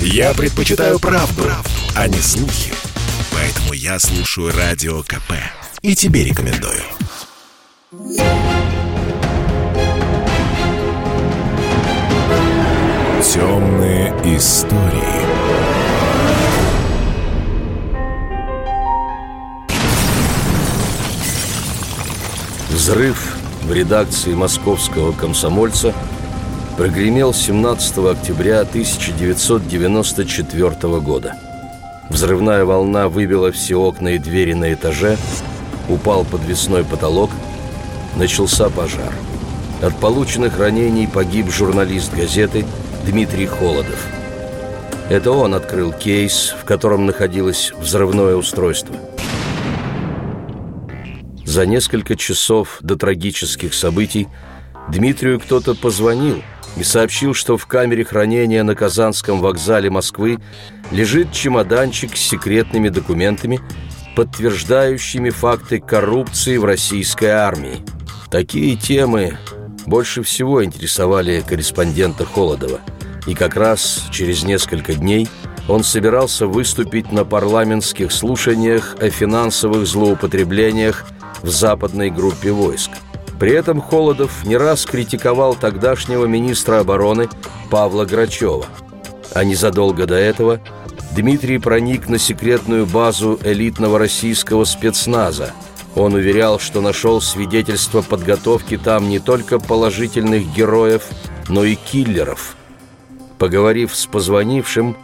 Я предпочитаю правду, правду, а не слухи. Поэтому я слушаю Радио КП. И тебе рекомендую. Темные истории. Взрыв в редакции московского комсомольца прогремел 17 октября 1994 года. Взрывная волна выбила все окна и двери на этаже, упал подвесной потолок, начался пожар. От полученных ранений погиб журналист газеты Дмитрий Холодов. Это он открыл кейс, в котором находилось взрывное устройство – за несколько часов до трагических событий Дмитрию кто-то позвонил и сообщил, что в камере хранения на Казанском вокзале Москвы лежит чемоданчик с секретными документами, подтверждающими факты коррупции в российской армии. Такие темы больше всего интересовали корреспондента Холодова. И как раз через несколько дней он собирался выступить на парламентских слушаниях о финансовых злоупотреблениях в западной группе войск. При этом Холодов не раз критиковал тогдашнего министра обороны Павла Грачева. А незадолго до этого Дмитрий проник на секретную базу элитного российского спецназа. Он уверял, что нашел свидетельство подготовки там не только положительных героев, но и киллеров. Поговорив с позвонившим,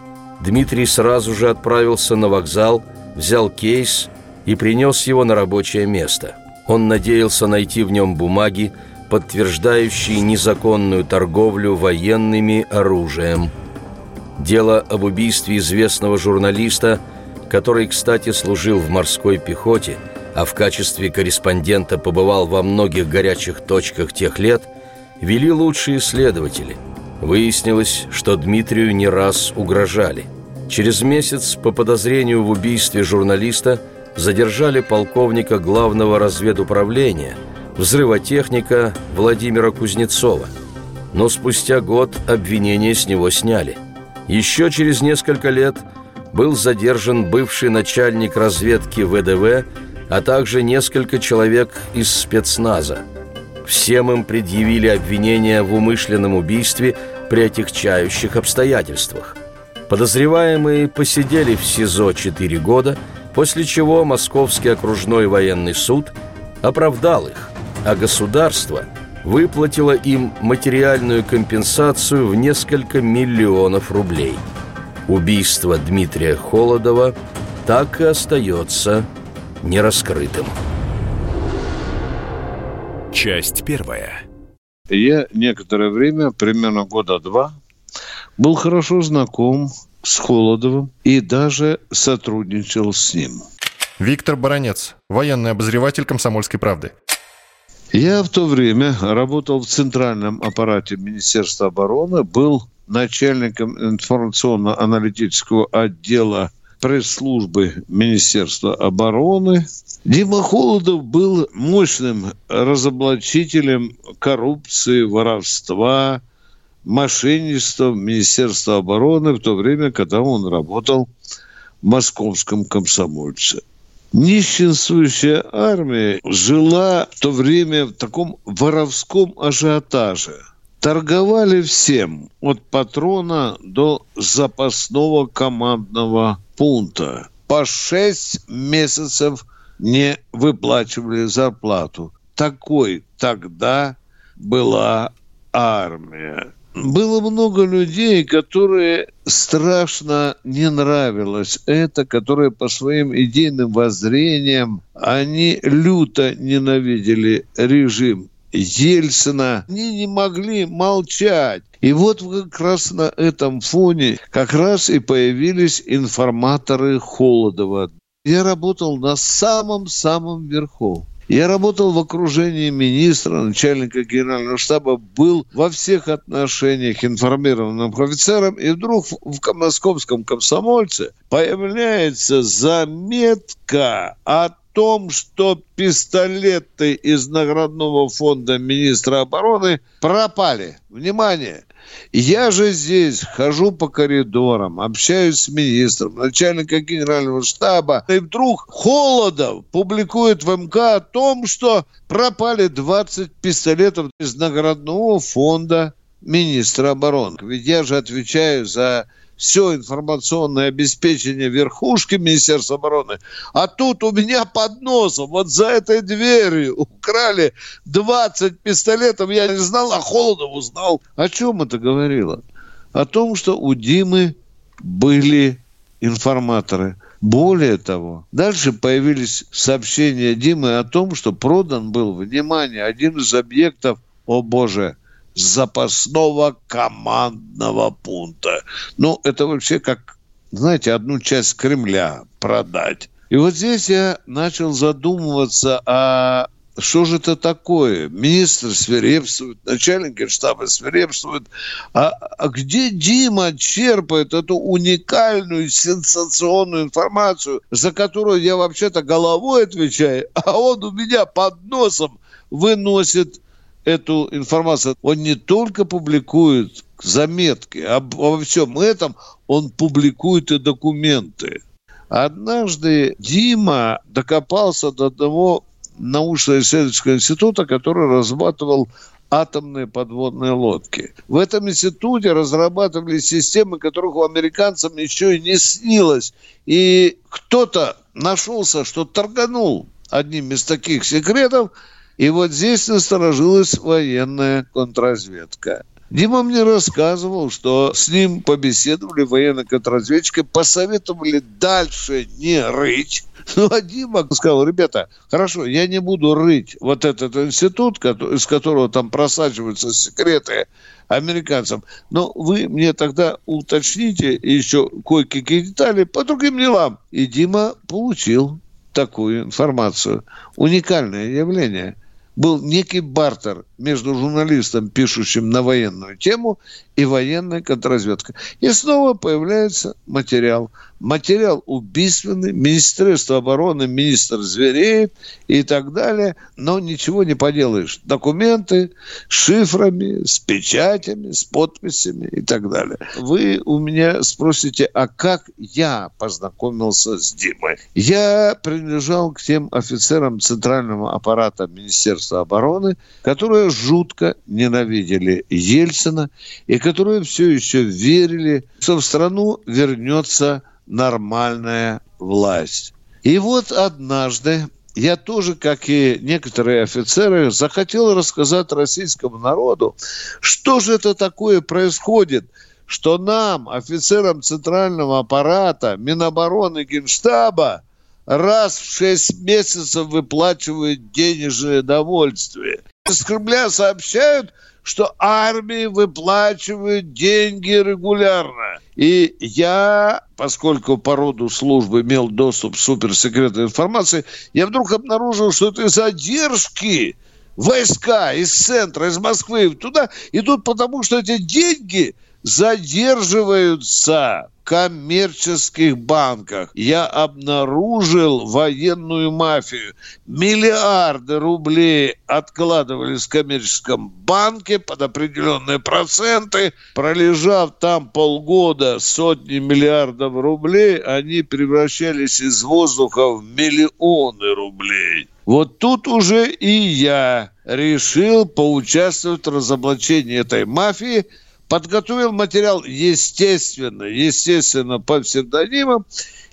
Дмитрий сразу же отправился на вокзал, взял кейс и принес его на рабочее место. Он надеялся найти в нем бумаги, подтверждающие незаконную торговлю военными оружием. Дело об убийстве известного журналиста, который, кстати, служил в морской пехоте, а в качестве корреспондента побывал во многих горячих точках тех лет, вели лучшие следователи. Выяснилось, что Дмитрию не раз угрожали. Через месяц по подозрению в убийстве журналиста – задержали полковника главного разведуправления, взрывотехника Владимира Кузнецова. Но спустя год обвинения с него сняли. Еще через несколько лет был задержан бывший начальник разведки ВДВ, а также несколько человек из спецназа. Всем им предъявили обвинения в умышленном убийстве при отягчающих обстоятельствах. Подозреваемые посидели в СИЗО 4 года – после чего Московский окружной военный суд оправдал их, а государство выплатило им материальную компенсацию в несколько миллионов рублей. Убийство Дмитрия Холодова так и остается нераскрытым. Часть первая. Я некоторое время, примерно года два, был хорошо знаком с Холодовым и даже сотрудничал с ним. Виктор Баранец, военный обозреватель «Комсомольской правды». Я в то время работал в центральном аппарате Министерства обороны, был начальником информационно-аналитического отдела пресс-службы Министерства обороны. Дима Холодов был мощным разоблачителем коррупции, воровства, мошенничеством Министерства обороны в то время, когда он работал в московском комсомольце. Нищенствующая армия жила в то время в таком воровском ажиотаже. Торговали всем, от патрона до запасного командного пункта. По шесть месяцев не выплачивали зарплату. Такой тогда была армия было много людей, которые страшно не нравилось это, которые по своим идейным воззрениям, они люто ненавидели режим Ельцина. Они не могли молчать. И вот как раз на этом фоне как раз и появились информаторы Холодова. Я работал на самом-самом верху. Я работал в окружении министра, начальника генерального штаба, был во всех отношениях информированным офицером, и вдруг в московском комсомольце появляется заметка о том, что пистолеты из наградного фонда министра обороны пропали. Внимание! Я же здесь хожу по коридорам, общаюсь с министром, начальником генерального штаба, и вдруг Холодов публикует в МК о том, что пропали 20 пистолетов из наградного фонда министра обороны. Ведь я же отвечаю за все информационное обеспечение верхушки Министерства обороны. А тут у меня под носом, вот за этой дверью украли 20 пистолетов. Я не знал, а Холодов узнал. О чем это говорило? О том, что у Димы были информаторы. Более того, дальше появились сообщения Димы о том, что продан был, внимание, один из объектов, о боже, запасного командного пункта. Ну, это вообще как, знаете, одну часть Кремля продать. И вот здесь я начал задумываться, а что же это такое? Министр свирепствует, начальник генштаба свирепствует. А, а где Дима черпает эту уникальную, сенсационную информацию, за которую я вообще-то головой отвечаю, а он у меня под носом выносит эту информацию. Он не только публикует заметки, об, обо всем этом он публикует и документы. Однажды Дима докопался до одного научно-исследовательского института, который разрабатывал атомные подводные лодки. В этом институте разрабатывали системы, которых у американцев еще и не снилось. И кто-то нашелся, что торганул одним из таких секретов – и вот здесь насторожилась военная контрразведка. Дима мне рассказывал, что с ним побеседовали военные контрразведчики, посоветовали дальше не рыть. Ну, а Дима сказал, ребята, хорошо, я не буду рыть вот этот институт, из которого там просачиваются секреты американцам, но вы мне тогда уточните еще кое-какие детали по другим делам. И Дима получил такую информацию. Уникальное явление – был некий бартер между журналистом, пишущим на военную тему, и военной контрразведкой. И снова появляется материал. Материал убийственный, Министерство обороны, министр звереет и так далее, но ничего не поделаешь. Документы с шифрами, с печатями, с подписями и так далее. Вы у меня спросите, а как я познакомился с Димой? Я принадлежал к тем офицерам центрального аппарата Министерства обороны, которые жутко ненавидели Ельцина и которые все еще верили, что в страну вернется нормальная власть. И вот однажды я тоже, как и некоторые офицеры, захотел рассказать российскому народу, что же это такое происходит, что нам, офицерам центрального аппарата, Минобороны, Генштаба, раз в шесть месяцев выплачивают денежное довольствие. С Кремля сообщают, что армии выплачивают деньги регулярно. И я, поскольку по роду службы имел доступ к суперсекретной информации, я вдруг обнаружил, что это задержки войска из центра, из Москвы. Туда идут, потому что эти деньги задерживаются коммерческих банках. Я обнаружил военную мафию. Миллиарды рублей откладывались в коммерческом банке под определенные проценты. Пролежав там полгода сотни миллиардов рублей, они превращались из воздуха в миллионы рублей. Вот тут уже и я решил поучаствовать в разоблачении этой мафии – подготовил материал, естественно, естественно, по псевдонимам,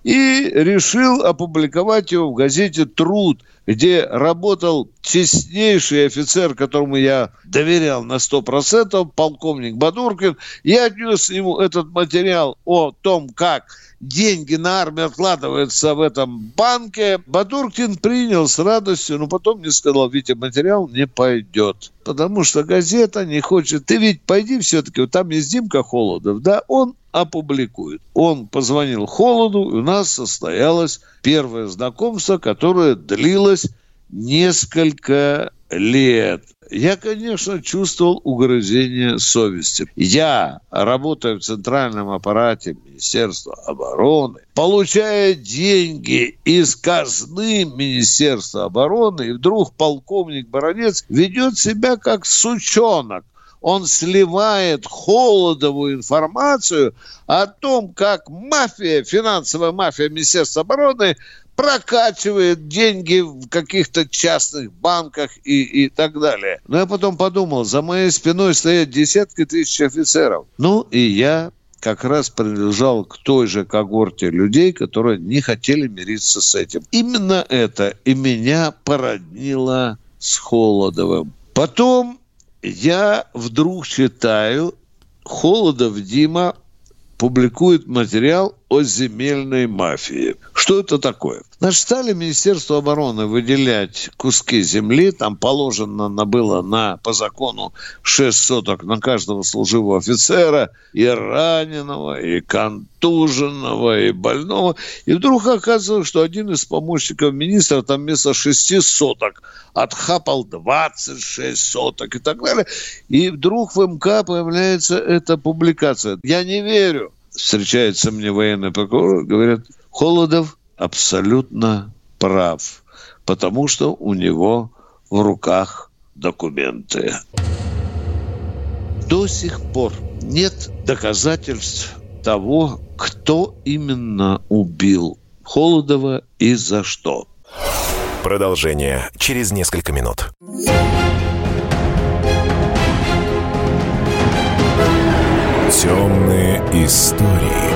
и решил опубликовать его в газете «Труд», где работал честнейший офицер, которому я доверял на 100%, полковник Бадуркин. Я отнес ему этот материал о том, как деньги на армию откладываются в этом банке. Бадуркин принял с радостью, но потом мне сказал, Витя, материал не пойдет. Потому что газета не хочет. Ты ведь пойди все-таки, вот там есть Димка Холодов, да, он опубликует. Он позвонил Холоду, и у нас состоялось первое знакомство, которое длилось несколько лет я, конечно, чувствовал угрызение совести. Я, работая в центральном аппарате Министерства обороны, получая деньги из казны Министерства обороны, и вдруг полковник Баранец ведет себя как сучонок. он сливает Холодову информацию о том, как мафия, финансовая мафия Министерства обороны прокачивает деньги в каких-то частных банках и, и так далее. Но я потом подумал, за моей спиной стоят десятки тысяч офицеров. Ну, и я как раз принадлежал к той же когорте людей, которые не хотели мириться с этим. Именно это и меня породнило с Холодовым. Потом я вдруг читаю, Холодов Дима публикует материал о земельной мафии. Что это такое? Значит, стали Министерство обороны выделять куски земли, там положено было на, по закону 6 соток на каждого служивого офицера, и раненого, и контуженного, и больного. И вдруг оказывается, что один из помощников министра там вместо 6 соток отхапал 26 соток и так далее. И вдруг в МК появляется эта публикация. Я не верю встречается мне военный прокурор, говорят, Холодов абсолютно прав, потому что у него в руках документы. До сих пор нет доказательств того, кто именно убил Холодова и за что. Продолжение через несколько минут. Темные истории.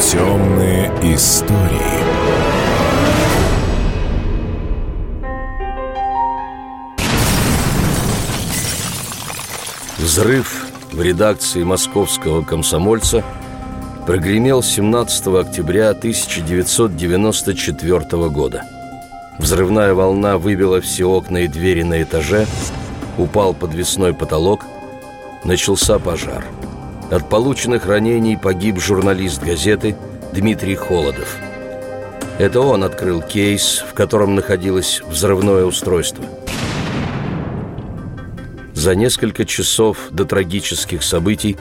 Темные истории. Взрыв в редакции московского комсомольца – прогремел 17 октября 1994 года. Взрывная волна выбила все окна и двери на этаже, упал подвесной потолок, начался пожар. От полученных ранений погиб журналист газеты Дмитрий Холодов. Это он открыл кейс, в котором находилось взрывное устройство. За несколько часов до трагических событий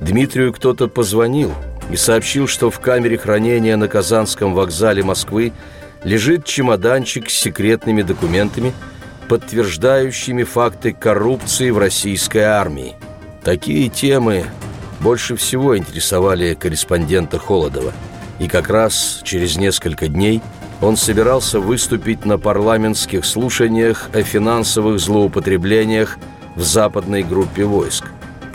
Дмитрию кто-то позвонил – и сообщил, что в камере хранения на Казанском вокзале Москвы лежит чемоданчик с секретными документами, подтверждающими факты коррупции в российской армии. Такие темы больше всего интересовали корреспондента Холодова. И как раз через несколько дней он собирался выступить на парламентских слушаниях о финансовых злоупотреблениях в западной группе войск.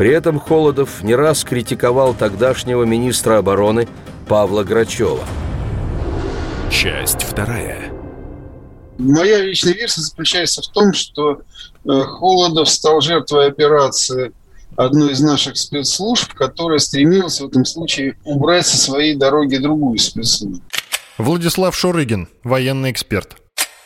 При этом Холодов не раз критиковал тогдашнего министра обороны Павла Грачева. Часть вторая. Моя личная версия заключается в том, что э, Холодов стал жертвой операции одной из наших спецслужб, которая стремилась в этом случае убрать со своей дороги другую спецслужбу. Владислав Шурыгин, военный эксперт.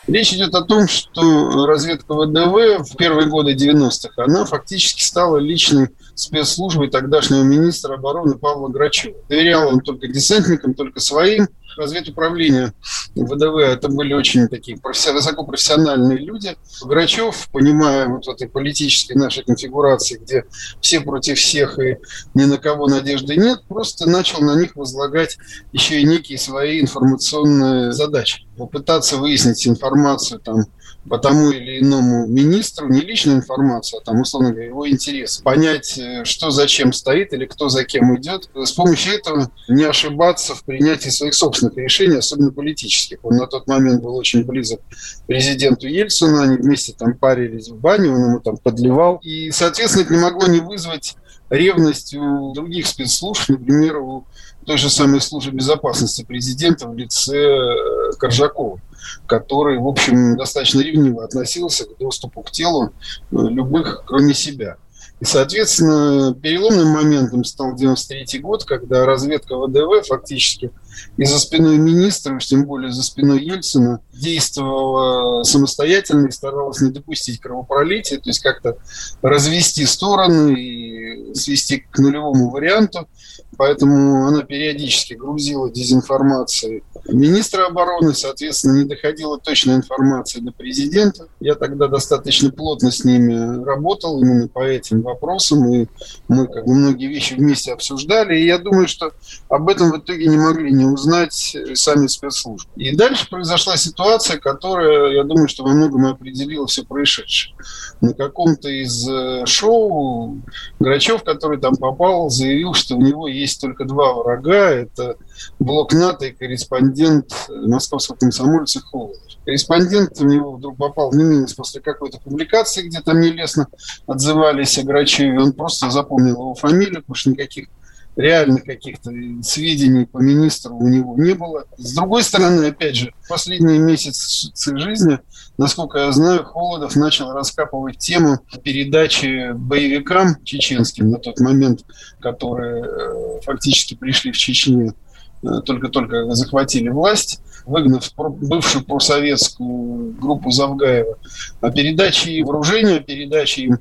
Речь идет о том, что разведка ВДВ в первые годы 90-х, она фактически стала личной спецслужбой тогдашнего министра обороны Павла Грачева. Доверял он только десантникам, только своим. Разведуправление ВДВ это были очень такие высокопрофессиональные люди. Грачев, понимая вот в этой политической нашей конфигурации, где все против всех и ни на кого надежды нет, просто начал на них возлагать еще и некие свои информационные задачи. Попытаться выяснить информацию там по тому или иному министру не личную информацию, а там, условно говоря, его интересы. Понять, э, что зачем стоит или кто за кем идет. С помощью этого не ошибаться в принятии своих собственных решений, особенно политических. Он на тот момент был очень близок к президенту Ельцину, они вместе там парились в бане, он ему там подливал. И, соответственно, это не могло не вызвать ревность у других спецслужб, например, у той же самой службы безопасности президента в лице э, Коржакова который, в общем, достаточно ревниво относился к доступу к телу э, любых, кроме себя. И, соответственно, переломным моментом стал 93 год, когда разведка ВДВ фактически и за спиной министра, уж тем более за спиной Ельцина, действовала самостоятельно и старалась не допустить кровопролития, то есть как-то развести стороны и свести к нулевому варианту. Поэтому она периодически грузила дезинформацией министра обороны, соответственно, не доходила точная информация до президента. Я тогда достаточно плотно с ними работал именно по этим вопросам, и мы как бы многие вещи вместе обсуждали, и я думаю, что об этом в итоге не могли не узнать сами спецслужбы. И дальше произошла ситуация, которая, я думаю, что во многом определила все происшедшее. На каком-то из э, шоу Грачев, который там попал, заявил, что у него есть только два врага. Это блок НАТО и корреспондент московского комсомольца Холодов. Корреспондент у него вдруг попал в после какой-то публикации, где там нелестно отзывались о Грачеве. Он просто запомнил его фамилию, потому что никаких реальных каких-то сведений по министру у него не было. С другой стороны, опять же, последние месяцы жизни, насколько я знаю, Холодов начал раскапывать тему передачи боевикам чеченским на тот момент, которые э, фактически пришли в Чечню, э, только-только захватили власть, выгнав бывшую просоветскую группу Завгаева, о передаче вооружения, передаче им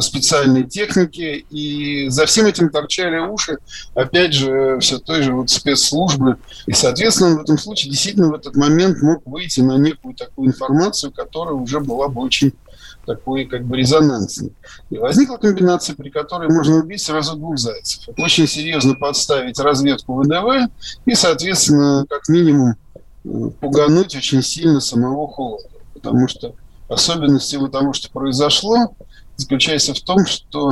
специальной техники, и за всем этим торчали уши, опять же, все той же вот спецслужбы. И, соответственно, в этом случае действительно в этот момент мог выйти на некую такую информацию, которая уже была бы очень такой как бы резонансной. И возникла комбинация, при которой можно убить сразу двух зайцев. Очень серьезно подставить разведку ВДВ и, соответственно, как минимум э, пугануть очень сильно самого Холода. Потому что особенность всего того, что произошло, заключается в том, что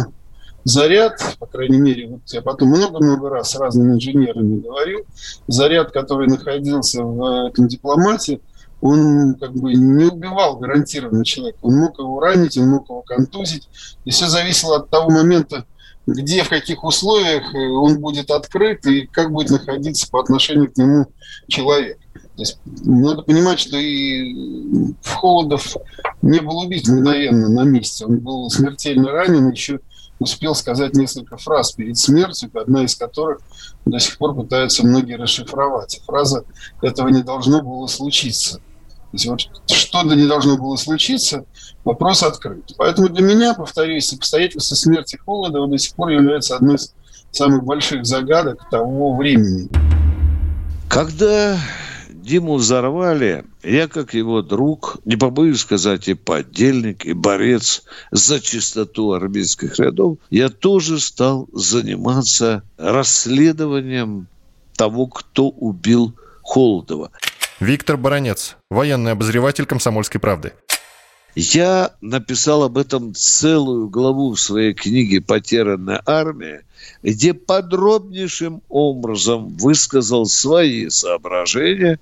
заряд, по крайней мере, вот я потом много-много раз с разными инженерами говорил, заряд, который находился в этом дипломате, он как бы не убивал гарантированно человека. Он мог его ранить, он мог его контузить. И все зависело от того момента, где, в каких условиях он будет открыт и как будет находиться по отношению к нему человек. То есть надо понимать, что и Холодов не был убит мгновенно на месте. Он был смертельно ранен, еще успел сказать несколько фраз перед смертью, одна из которых до сих пор пытаются многие расшифровать. Фраза «этого не должно было случиться». То есть вот что-то не должно было случиться, вопрос открыт. Поэтому для меня, повторюсь, обстоятельства смерти Холодова до сих пор являются одной из самых больших загадок того времени. Когда Диму взорвали, я, как его друг, не побоюсь сказать, и подельник, и борец за чистоту армейских рядов, я тоже стал заниматься расследованием того, кто убил Холодова. Виктор Баранец, военный обозреватель «Комсомольской правды». Я написал об этом целую главу в своей книге «Потерянная армия», где подробнейшим образом высказал свои соображения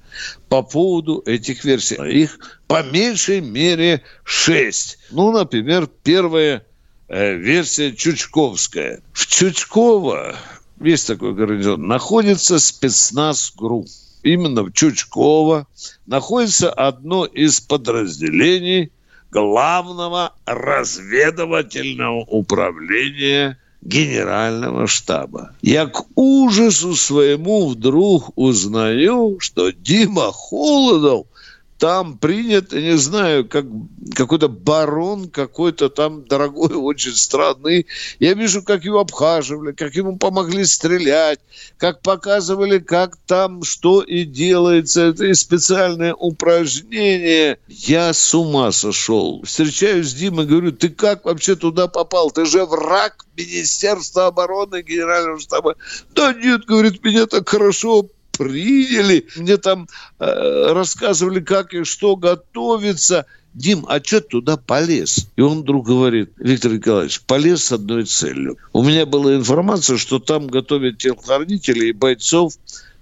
по поводу этих версий. Их по меньшей мере шесть. Ну, например, первая э, версия Чучковская. В Чучково, есть такой гарнизон, находится спецназ ГРУ. Именно в Чучково находится одно из подразделений главного разведывательного управления генерального штаба. Я к ужасу своему вдруг узнаю, что Дима Холодов там принят, не знаю, как какой-то барон какой-то там дорогой очень страны. Я вижу, как его обхаживали, как ему помогли стрелять, как показывали, как там что и делается. Это и специальное упражнение. Я с ума сошел. Встречаюсь с Димой, говорю, ты как вообще туда попал? Ты же враг Министерства обороны Генерального штаба. Да нет, говорит, меня так хорошо приняли, мне там э, рассказывали, как и что готовится. Дим, а что туда полез? И он вдруг говорит, Виктор Николаевич, полез с одной целью. У меня была информация, что там готовят телохранителей и бойцов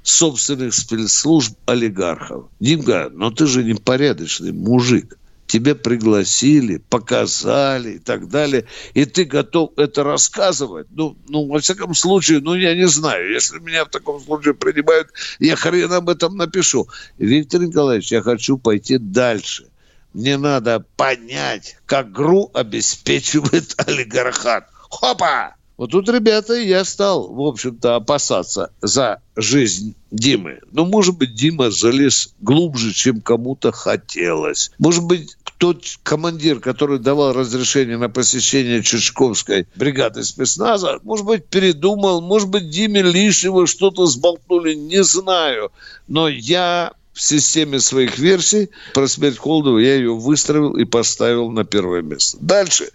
собственных спецслужб олигархов. Димка, но ты же непорядочный мужик тебя пригласили, показали и так далее, и ты готов это рассказывать, ну, ну, во всяком случае, ну, я не знаю, если меня в таком случае принимают, я хрен об этом напишу. Виктор Николаевич, я хочу пойти дальше. Мне надо понять, как ГРУ обеспечивает олигархат. Хопа! Вот тут, ребята, я стал, в общем-то, опасаться за жизнь Димы. Ну, может быть, Дима залез глубже, чем кому-то хотелось. Может быть, тот командир, который давал разрешение на посещение Чечковской бригады спецназа, может быть, передумал, может быть, Диме лишнего что-то сболтнули, не знаю. Но я в системе своих версий про смерть Холодова я ее выстроил и поставил на первое место. Дальше.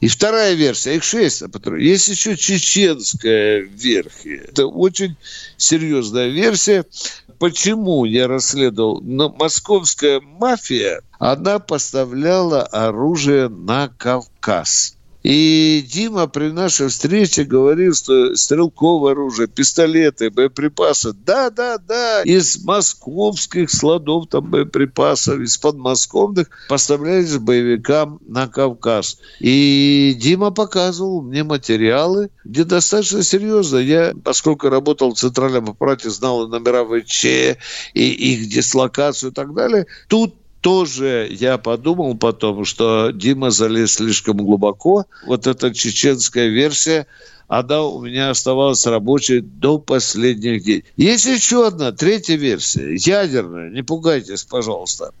И вторая версия, их шесть, есть еще чеченская версия. Это очень серьезная версия. Почему я расследовал? Но московская мафия, она поставляла оружие на Кавказ. И Дима при нашей встрече говорил, что стрелковое оружие, пистолеты, боеприпасы, да, да, да, из московских складов там боеприпасов, из подмосковных поставлялись боевикам на Кавказ. И Дима показывал мне материалы, где достаточно серьезно. Я, поскольку работал в центральном аппарате, знал номера ВЧ, и их дислокацию и так далее, тут тоже я подумал потом, что Дима залез слишком глубоко. Вот эта чеченская версия, она у меня оставалась рабочей до последних дней. Есть еще одна, третья версия, ядерная, не пугайтесь, пожалуйста.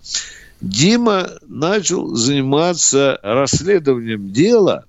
Дима начал заниматься расследованием дела,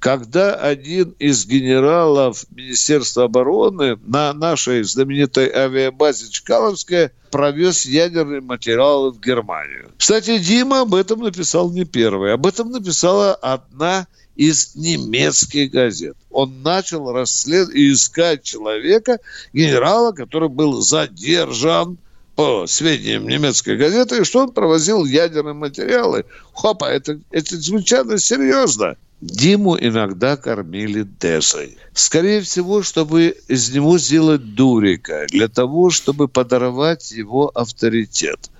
когда один из генералов Министерства обороны на нашей знаменитой авиабазе Чкаловская провез ядерные материалы в Германию. Кстати, Дима об этом написал не первый. Об этом написала одна из немецких газет. Он начал расследовать и искать человека, генерала, который был задержан по сведениям немецкой газеты, что он провозил ядерные материалы. Хопа, это, это звучало серьезно. Диму иногда кормили Десой. Скорее всего, чтобы из него сделать дурика, для того, чтобы подорвать его авторитет.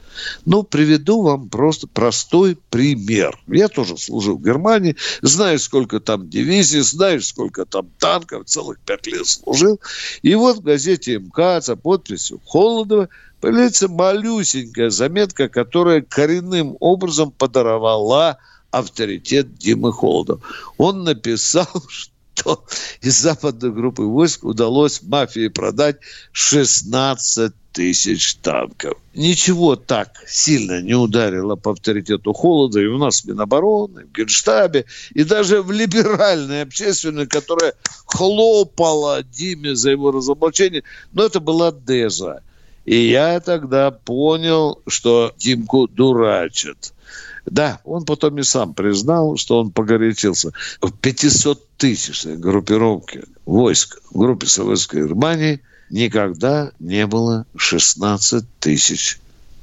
Ну, приведу вам просто простой пример. Я тоже служил в Германии, знаю, сколько там дивизий, знаю, сколько там танков, целых пять лет служил. И вот в газете МК за подписью Холодова появляется малюсенькая заметка, которая коренным образом подорвала авторитет Димы Холодова. Он написал, что из западной группы войск удалось мафии продать 16 тысяч танков. Ничего так сильно не ударило по авторитету Холода и у нас в Минобороны, в Генштабе, и даже в либеральной общественной, которая хлопала Диме за его разоблачение. Но это была Деза. И я тогда понял, что Димку дурачат. Да, он потом и сам признал, что он погорячился. В 500-тысячной группировке войск группе Советской Германии никогда не было 16 тысяч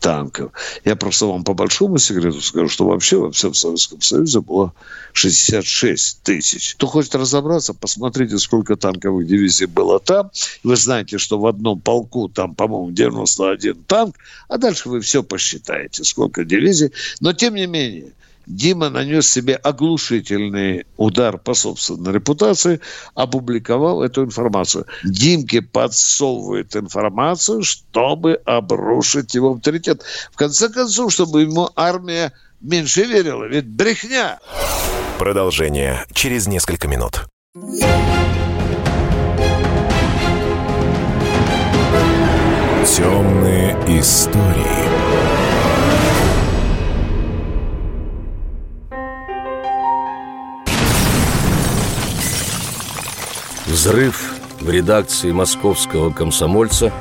танков. Я просто вам по большому секрету скажу, что вообще во всем Советском Союзе было 66 тысяч. Кто хочет разобраться, посмотрите, сколько танковых дивизий было там. Вы знаете, что в одном полку там, по-моему, 91 танк, а дальше вы все посчитаете, сколько дивизий. Но, тем не менее, Дима нанес себе оглушительный удар по собственной репутации, опубликовал эту информацию. Димке подсовывает информацию, чтобы обрушить его авторитет. В конце концов, чтобы ему армия меньше верила. Ведь брехня. Продолжение через несколько минут. Темные истории. Взрыв в редакции московского комсомольца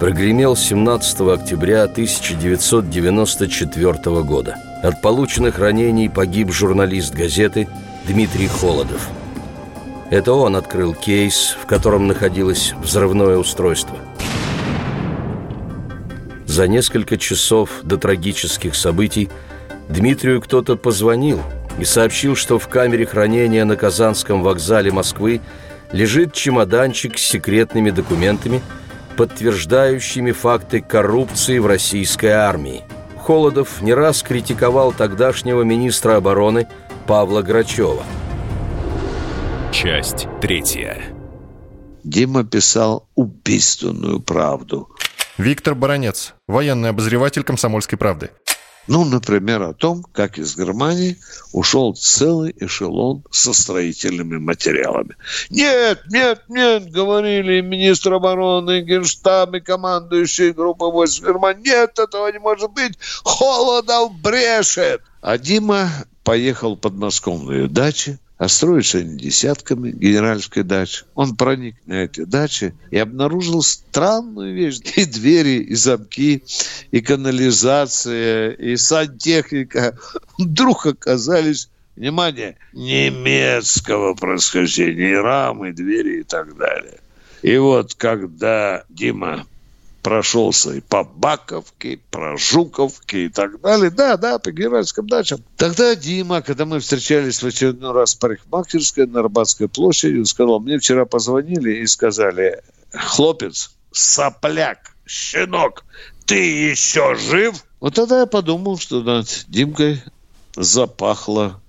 прогремел 17 октября 1994 года. От полученных ранений погиб журналист газеты Дмитрий Холодов. Это он открыл кейс, в котором находилось взрывное устройство. За несколько часов до трагических событий Дмитрию кто-то позвонил и сообщил, что в камере хранения на Казанском вокзале Москвы лежит чемоданчик с секретными документами, подтверждающими факты коррупции в российской армии. Холодов не раз критиковал тогдашнего министра обороны Павла Грачева. Часть третья. Дима писал убийственную правду. Виктор Баранец, военный обозреватель «Комсомольской правды». Ну, например, о том, как из Германии ушел целый эшелон со строительными материалами. Нет, нет, нет, говорили министр обороны, генштаб и командующие группы войск Германии. Нет, этого не может быть. Холодов брешет. А Дима поехал под подмосковные дачи, а строятся они десятками генеральской дачи. Он проник на эти дачи и обнаружил странную вещь. И двери, и замки, и канализация, и сантехника вдруг оказались внимание, немецкого происхождения, и рамы, двери и так далее. И вот когда Дима прошелся и по Баковке, про Жуковке и так далее. Да, да, по генеральским дачам. Тогда Дима, когда мы встречались в очередной раз в парикмахерской на Арбатской площади, он сказал, мне вчера позвонили и сказали, хлопец, сопляк, щенок, ты еще жив? Вот тогда я подумал, что над Димкой запахло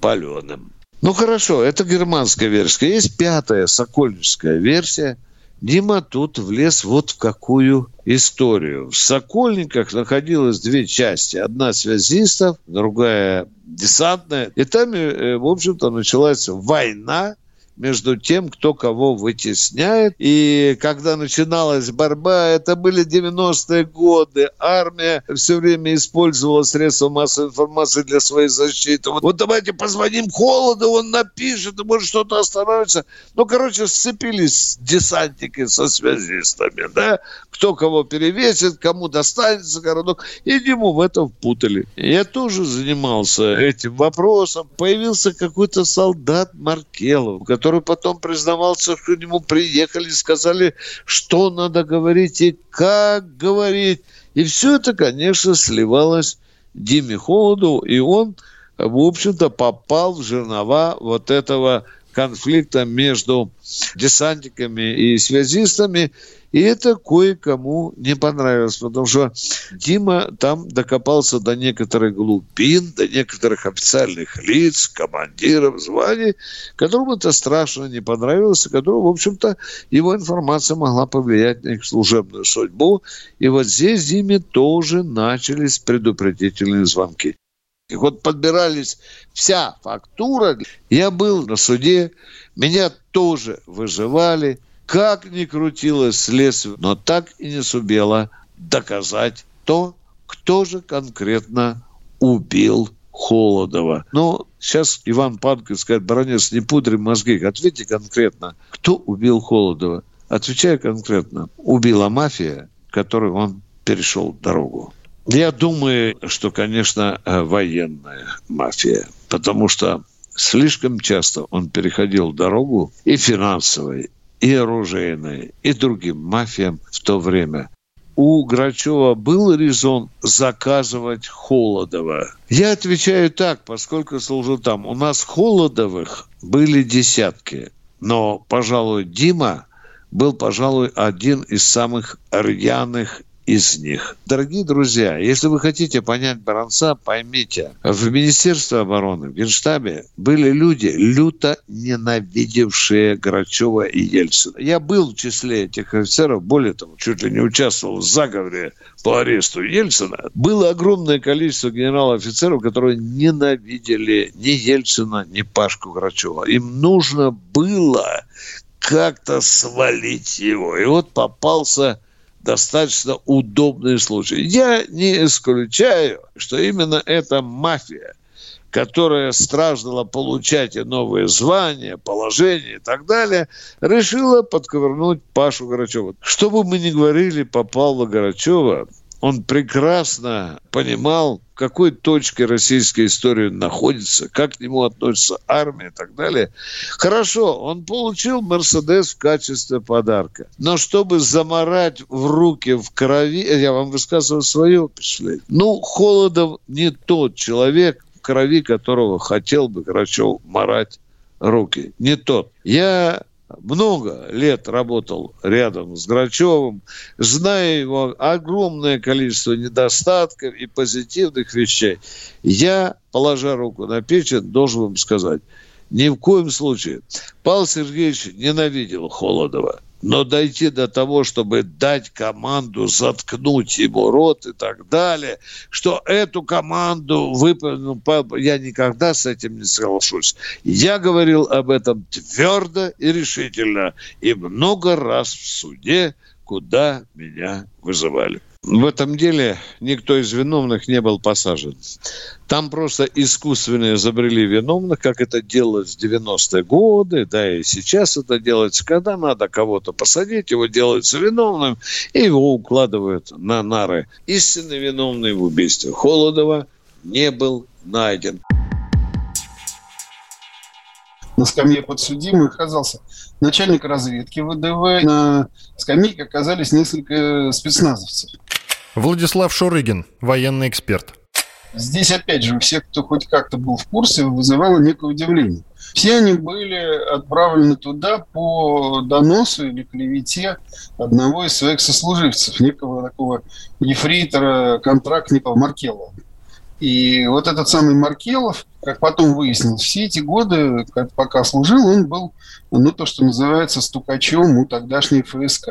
паленым. Ну хорошо, это германская версия. Есть пятая сокольническая версия – Дима тут влез вот в какую историю. В Сокольниках находилось две части. Одна связистов, другая десантная. И там, э, в общем-то, началась война между тем, кто кого вытесняет. И когда начиналась борьба, это были 90-е годы, армия все время использовала средства массовой информации для своей защиты. Вот, вот давайте позвоним Холоду, он напишет, может что-то остановится. Ну, короче, сцепились десантники со связистами, да, кто кого перевесит, кому достанется городок. И Диму в это впутали. Я тоже занимался этим вопросом. Появился какой-то солдат Маркелов, который который потом признавался, что к нему приехали, сказали, что надо говорить и как говорить. И все это, конечно, сливалось Диме Холоду, и он, в общем-то, попал в жернова вот этого конфликта между десантниками и связистами. И это кое-кому не понравилось, потому что Дима там докопался до некоторых глубин, до некоторых официальных лиц, командиров, званий, которым это страшно не понравилось, и которым, в общем-то, его информация могла повлиять на их служебную судьбу. И вот здесь Диме тоже начались предупредительные звонки. И вот подбирались вся фактура. Я был на суде, меня тоже выживали. Как ни крутилось следствие, но так и не сумела доказать то, кто же конкретно убил Холодова. Но сейчас Иван Панкин скажет, баронец, не пудри мозги. Ответьте конкретно, кто убил Холодова? Отвечаю конкретно. Убила мафия, которой он перешел дорогу. Я думаю, что, конечно, военная мафия, потому что слишком часто он переходил дорогу и финансовой, и оружейной, и другим мафиям в то время. У Грачева был резон заказывать Холодова. Я отвечаю так, поскольку служу там. У нас Холодовых были десятки. Но, пожалуй, Дима был, пожалуй, один из самых рьяных из них. Дорогие друзья, если вы хотите понять Баранца, поймите, в Министерстве обороны, в Генштабе были люди, люто ненавидевшие Грачева и Ельцина. Я был в числе этих офицеров, более того, чуть ли не участвовал в заговоре по аресту Ельцина. Было огромное количество генерал-офицеров, которые ненавидели ни Ельцина, ни Пашку Грачева. Им нужно было как-то свалить его. И вот попался достаточно удобные случаи. Я не исключаю, что именно эта мафия, которая страждала получать новые звания, положения и так далее, решила подковырнуть Пашу Горачева. Что бы мы ни говорили по Павлу Горачева, он прекрасно понимал, какой точке российской истории он находится, как к нему относится армия и так далее. Хорошо, он получил Мерседес в качестве подарка. Но чтобы заморать в руки в крови, я вам высказываю свое впечатление. Ну, Холодов не тот человек, в крови которого хотел бы Грачев марать руки. Не тот. Я много лет работал рядом с Грачевым, зная его огромное количество недостатков и позитивных вещей, я, положа руку на печень, должен вам сказать, ни в коем случае. Павел Сергеевич ненавидел Холодова. Но дойти до того, чтобы дать команду заткнуть ему рот и так далее, что эту команду выполнил, я никогда с этим не соглашусь. Я говорил об этом твердо и решительно, и много раз в суде, куда меня вызывали. В этом деле никто из виновных не был посажен. Там просто искусственно изобрели виновных, как это делалось в 90-е годы, да, и сейчас это делается, когда надо кого-то посадить, его делается виновным, и его укладывают на нары. Истинный виновный в убийстве Холодова не был найден на скамье подсудимых оказался начальник разведки ВДВ. На скамейке оказались несколько спецназовцев. Владислав Шурыгин, военный эксперт. Здесь, опять же, все, кто хоть как-то был в курсе, вызывало некое удивление. Все они были отправлены туда по доносу или клевете одного из своих сослуживцев, некого такого ефрейтора, контрактника Маркелова. И вот этот самый Маркелов, как потом выяснилось, все эти годы, пока служил, он был, ну, то, что называется, стукачом у тогдашней ФСК.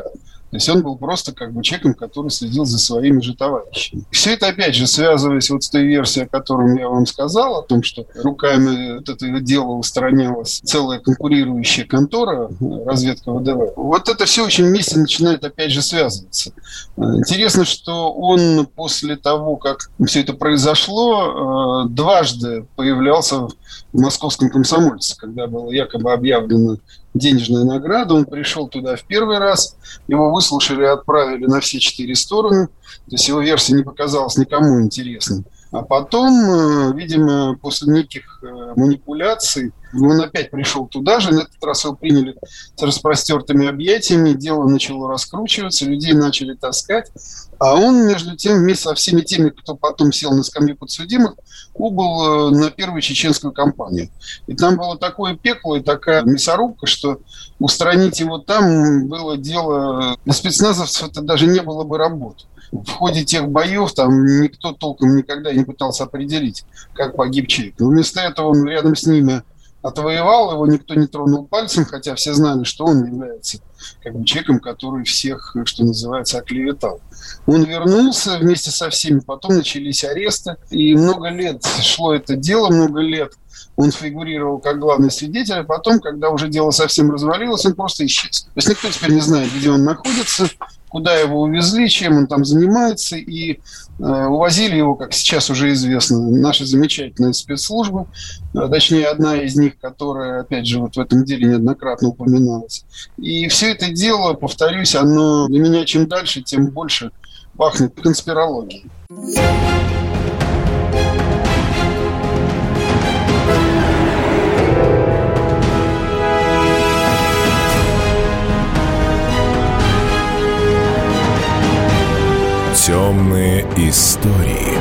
То есть он был просто как бы человеком, который следил за своими же товарищами. Все это, опять же, связываясь вот с той версией, о которой я вам сказал, о том, что руками вот это дело устранялась целая конкурирующая контора, разведка ВДВ. Вот это все очень вместе начинает, опять же, связываться. Интересно, что он после того, как все это произошло, э, дважды появлялся в московском комсомольце, когда было якобы объявлено денежная награда. Он пришел туда в первый раз, его выслушали и отправили на все четыре стороны. То есть его версия не показалась никому интересной. А потом, э, видимо, после неких э, манипуляций, он опять пришел туда же, на этот раз его приняли с распростертыми объятиями, дело начало раскручиваться, людей начали таскать, а он, между тем, вместе со всеми теми, кто потом сел на скамью подсудимых, убыл э, на первую чеченскую кампанию. И там было такое пекло и такая мясорубка, что устранить его там было дело... Спецназовцев это даже не было бы работы в ходе тех боев там никто толком никогда не пытался определить, как погиб человек. Но вместо этого он рядом с ними отвоевал, его никто не тронул пальцем, хотя все знали, что он является как бы человеком, который всех, что называется, оклеветал. Он вернулся вместе со всеми, потом начались аресты, и много лет шло это дело, много лет он фигурировал как главный свидетель, а потом, когда уже дело совсем развалилось, он просто исчез. То есть никто теперь не знает, где он находится, куда его увезли, чем он там занимается, и э, увозили его, как сейчас уже известно, наши замечательные спецслужбы, э, точнее, одна из них, которая, опять же, вот в этом деле неоднократно упоминалась. И все это дело, повторюсь, оно для меня чем дальше, тем больше пахнет конспирологией. Темные истории.